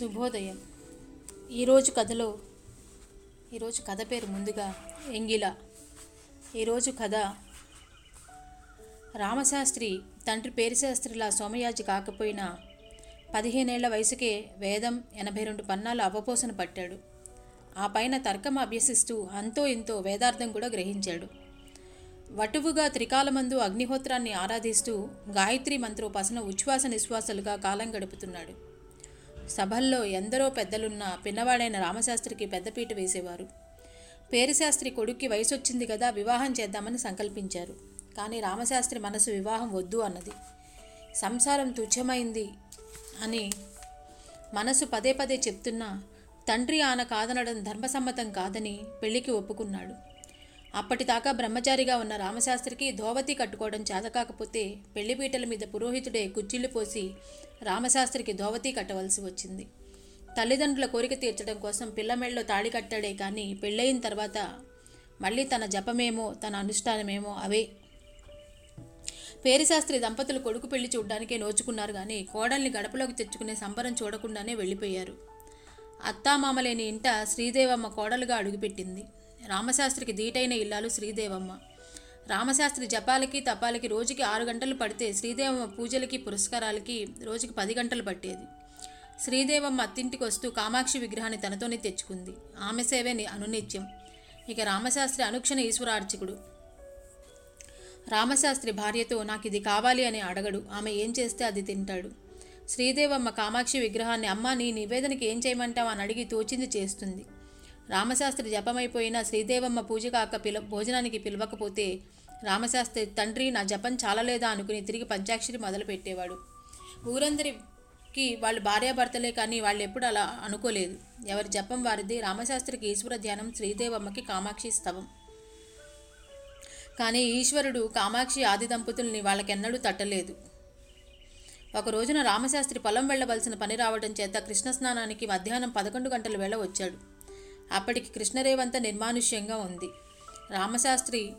శుభోదయం ఈరోజు కథలో ఈరోజు కథ పేరు ముందుగా ఎంగిల. ఈరోజు కథ రామశాస్త్రి తండ్రి పేరుశాస్త్రిలా సోమయాజి కాకపోయినా పదిహేనేళ్ళ వయసుకే వేదం ఎనభై రెండు పన్నాలు అవపోసన పట్టాడు. ఆ పైన తర్కం అభ్యసిస్తూ అంతో ఇంతో వేదార్థం కూడా గ్రహించాడు. వటువుగా త్రికాలమందు అగ్నిహోత్రాన్ని ఆరాధిస్తూ గాయత్రి మంత్రోపాసన ఉచ్ఛ్వాస నిశ్వాసాలుగా కాలం గడుపుతున్నాడు. సభల్లో ఎందరో పెద్దలున్న పిన్నవాడైన రామశాస్త్రికి పెద్దపీట వేసేవారు. పేరుశాస్త్రి కొడుక్కి వయసు వచ్చింది కదా వివాహం చేద్దామని సంకల్పించారు. కానీ రామశాస్త్రి మనసు వివాహం వద్దు అన్నది. సంసారం తుచ్చమైంది అని మనసు పదే పదే చెప్తున్నా తండ్రి ఆన కాదనడం ధర్మసమ్మతం కాదని పెళ్ళికి ఒప్పుకున్నాడు. అప్పటిదాకా బ్రహ్మచారిగా ఉన్న రామశాస్త్రికి ధోవతి కట్టుకోవడం చేతకాకపోతే పెళ్ళిపీటల మీద పురోహితుడే కుచ్చిళ్ళు పోసి రామశాస్త్రికి ధోవతి కట్టవలసి వచ్చింది. తల్లిదండ్రుల కోరిక తీర్చడం కోసం పిల్లమెళ్ళలో తాళి కట్టాడే కానీ పెళ్ళయిన తర్వాత మళ్ళీ తన జపమేమో తన అనుష్ఠానమేమో అవే. పేరిశాస్త్రి దంపతులు కొడుకు పెళ్ళి చూడ్డానికే నోచుకున్నారు కానీ కోడల్ని గడపలోకి తెచ్చుకునే సంబరం చూడకుండానే వెళ్ళిపోయారు. అత్తామామలేని ఇంట శ్రీదేవమ్మ కోడలుగా అడుగుపెట్టింది. రామశాస్త్రికి దీటైన ఇల్లాలు శ్రీదేవమ్మ. రామశాస్త్రి జపాలకి తపాలకి రోజుకి ఆరు గంటలు పడితే శ్రీదేవమ్మ పూజలకి పురస్కారాలకి రోజుకి పది గంటలు పట్టేది. శ్రీదేవమ్మ అత్తింటికి వస్తూ కామాక్షి విగ్రహాన్ని తనతోనే తెచ్చుకుంది. ఆమె సేవే ని- అనునిత్యం. ఇక రామశాస్త్రి అనుక్షణ ఈశ్వరార్చకుడు. రామశాస్త్రి భార్యతో నాకు ఇది కావాలి అని అడగడు. ఆమె ఏం చేస్తే అది తింటాడు. శ్రీదేవమ్మ కామాక్షి విగ్రహాన్ని అమ్మ నీ నివేదనకి ఏం చేయమంటావు? అని అడిగి తోచింది చేస్తుంది. రామశాస్త్రి జపమైపోయినా శ్రీదేవమ్మ పూజ కాక పిల భోజనానికి పిలవకపోతే రామశాస్త్రి తండ్రి నా జపం చాలలేదా? అనుకుని తిరిగి పంచాక్షరి మొదలు పెట్టేవాడు ఊరందరికి వాళ్ళు భార్యాభర్తలే కానీ వాళ్ళు ఎప్పుడు అలా అనుకోలేదు. ఎవరి జపం వారిది. రామశాస్త్రికి ఈశ్వర ధ్యానం శ్రీదేవమ్మకి కామాక్షి స్తవం. కానీ ఈశ్వరుడు కామాక్షి ఆది దంపతుల్ని వాళ్ళకెన్నడూ తట్టలేదు. ఒక రోజున రామశాస్త్రి పొలం వెళ్ళవలసిన పని రావడం చేత కృష్ణ స్నానానికి మధ్యాహ్నం పదకొండు గంటల వేళ వచ్చాడు. అప్పటికి కృష్ణరేవంత నిర్మానుష్యంగా ఉంది. రామశాస్త్రి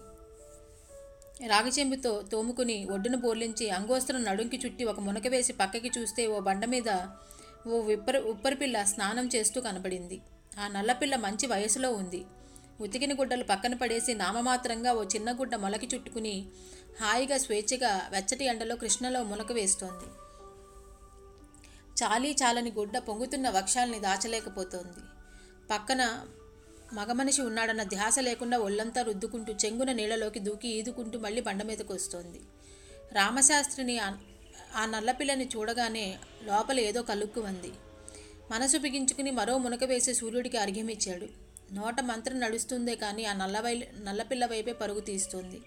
రాగిచెంబుతో తోముకుని ఒడ్డున బోర్లించి అంగోస్త్రం నడుంకి చుట్టి ఒక మునక వేసి పక్కకి చూస్తే ఓ బండ మీద ఓ విప్పర ఉప్పరిపిల్ల స్నానం చేస్తూ కనబడింది. ఆ నల్లపిల్ల మంచి వయసులో ఉంది. ఉతికిన గుడ్డలు పక్కన పడేసి నామమాత్రంగా ఓ చిన్న గుడ్డ మొలకి చుట్టుకుని హాయిగా స్వేచ్ఛగా వెచ్చటి ఎండలో కృష్ణలో మునక వేస్తోంది. చాలీ చాలని గుడ్డ పొంగుతున్న వక్షాల్ని దాచలేకపోతోంది. పక్కన మగమనిషి ఉన్నాడన్న ధ్యాస లేకుండా ఒళ్ళంతా రుద్దుకుంటూ చెంగున నీళ్ళలోకి దూకి ఈదుకుంటూ మళ్ళీ బండ మీదకు వస్తోంది. రామశాస్త్రిని ఆ- నల్లపిల్లని చూడగానే లోపల ఏదో కలుక్కు ఉంది. మనసు బిగించుకుని మరో మునక వేసి సూర్యుడికి అర్ఘ్యమిచ్చాడు. నోట మంత్రం నడుస్తుందే కానీ ఆ నల్లవై నల్లపిల్ల వైపే పరుగు తీస్తుంది.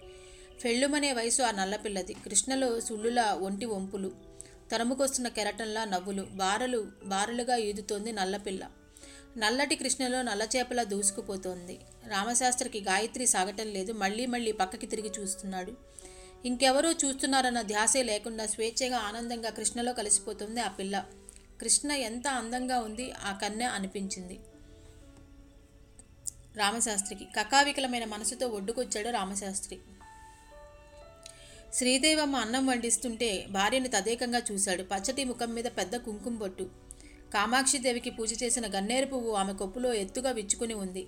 ఫెళ్ళుమనే వయసు ఆ నల్లపిల్లది కృష్ణలో సుళ్ళులా ఒంటి వంపులు తరుముకొస్తున్న కెరటంలా నవ్వులు బారలు బారలుగా ఈదుతోంది నల్లపిల్ల నల్లటి కృష్ణలో నల్ల చేపలా దూసుకుపోతోంది. రామశాస్త్రికి గాయత్రి సాగటం లేదు. మళ్ళీ మళ్ళీ పక్కకి తిరిగి చూస్తున్నాడు. ఇంకెవరో చూస్తున్నారన్న ధ్యాసే లేకుండా స్వేచ్ఛగా ఆనందంగా కృష్ణలో కలిసిపోతుంది ఆ పిల్ల. కృష్ణ ఎంత అందంగా ఉంది ఆ కన్య అనిపించింది. రామశాస్త్రికి కకావికలమైన మనసుతో ఒడ్డుకొచ్చాడు రామశాస్త్రి. శ్రీదేవమ్మ అన్నం వండిస్తుంటే భార్యను తదేకంగా చూశాడు. పచ్చటి ముఖం మీద పెద్ద కుంకుమ బొట్టు కామాక్షిదేవికి పూజ చేసిన గన్నేరు పువ్వు ఆమె కొప్పులో ఎత్తుగా విచ్చుకుని ఉంది.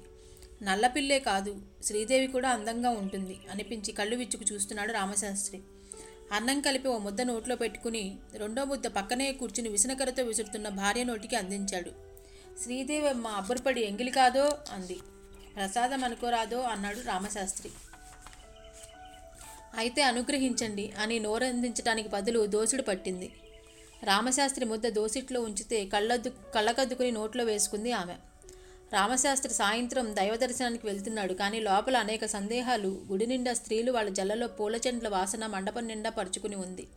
నల్లపిల్లే కాదు శ్రీదేవి కూడా అందంగా ఉంటుంది అనిపించి కళ్ళు విచ్చుకు చూస్తున్నాడు రామశాస్త్రి. అన్నం కలిపి ఓ ముద్ద నోట్లో పెట్టుకుని రెండో ముద్ద పక్కనే కూర్చుని విసనకరతో విసురుతున్న భార్య నోటికి అందించాడు. శ్రీదేవి అమ్మ అబ్బురపడి ఎంగిలి కాదో? అంది. ప్రసాదం అనుకోరాదో? అన్నాడు రామశాస్త్రి. అయితే అనుగ్రహించండి అని నోరందించడానికి బదులు దోసుడు పట్టింది. రామశాస్త్రి ముద్ద దోసిట్లో ఉంచితే కళ్ళద్దు కళ్ళకద్దుకుని నోట్లో వేసుకుంది ఆమె. రామశాస్త్రి సాయంత్రం దైవ దర్శనానికి వెళ్తున్నాడు కానీ లోపల అనేక సందేహాలు గుడి నిండా స్త్రీలు వాళ్ళ జల్లలో పూల చెంట్ల వాసన మండపం నిండా పరుచుకుని ఉంది.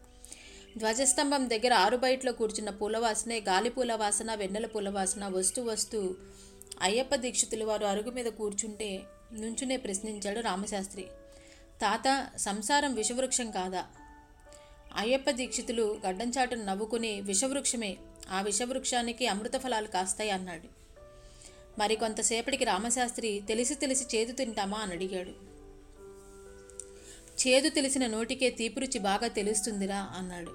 ధ్వజస్తంభం దగ్గర ఆరు బయటలో కూర్చున్న పూల వాసనే గాలి పూల వాసన వెన్నెల పూల వాసన వస్తూ వస్తూ అయ్యప్ప దీక్షితులు వారు అరుగు మీద కూర్చుంటే నుంచునే ప్రశ్నించాడు రామశాస్త్రి. తాత సంసారం విషవృక్షం కాదా? అయ్యప్ప దీక్షితులు గడ్డంచాటును నవ్వుకుని విషవృక్షమే ఆ విషవృక్షానికి అమృత ఫలాలు కాస్తాయి అన్నాడు. మరి కొంతసేపటికి రామశాస్త్రి తెలిసి తెలిసి చేదు తింటామా అని అడిగాడు. చేదు తెలిసిన నోటికే తీపి రుచి బాగా తెలుస్తుందిరా అన్నాడు.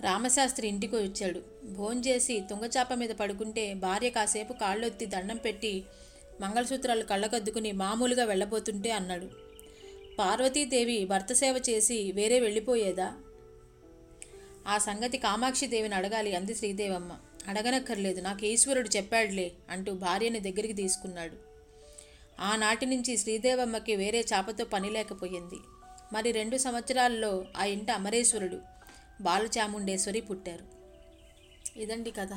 రామశాస్త్రి ఇంటికి వచ్చాడు. భోంచేసి తుంగచాప మీద పడుకుంటే భార్య కాసేపు కాళ్ళొత్తి దండం పెట్టి మంగళసూత్రాలు కళ్ళకద్దుకుని మామూలుగా వెళ్ళబోతుంటే అన్నాడు. పార్వతీదేవి భర్త సేవ చేసి వేరే వెళ్ళిపోయేదా? ఆ సంగతి కామాక్షిదేవిని అడగాలి అంది శ్రీదేవమ్మ. అడగనక్కర్లేదు నాకు ఈశ్వరుడు చెప్పాడులే అంటూ భార్యని దగ్గరికి తీసుకున్నాడు. ఆనాటి నుంచి శ్రీదేవమ్మకి వేరే చాపతో పని లేకపోయింది. మరి రెండు సంవత్సరాల్లో ఆ ఇంట అమరేశ్వరుడు బాలచాముండేశ్వరి పుట్టారు. ఇదండి కథ.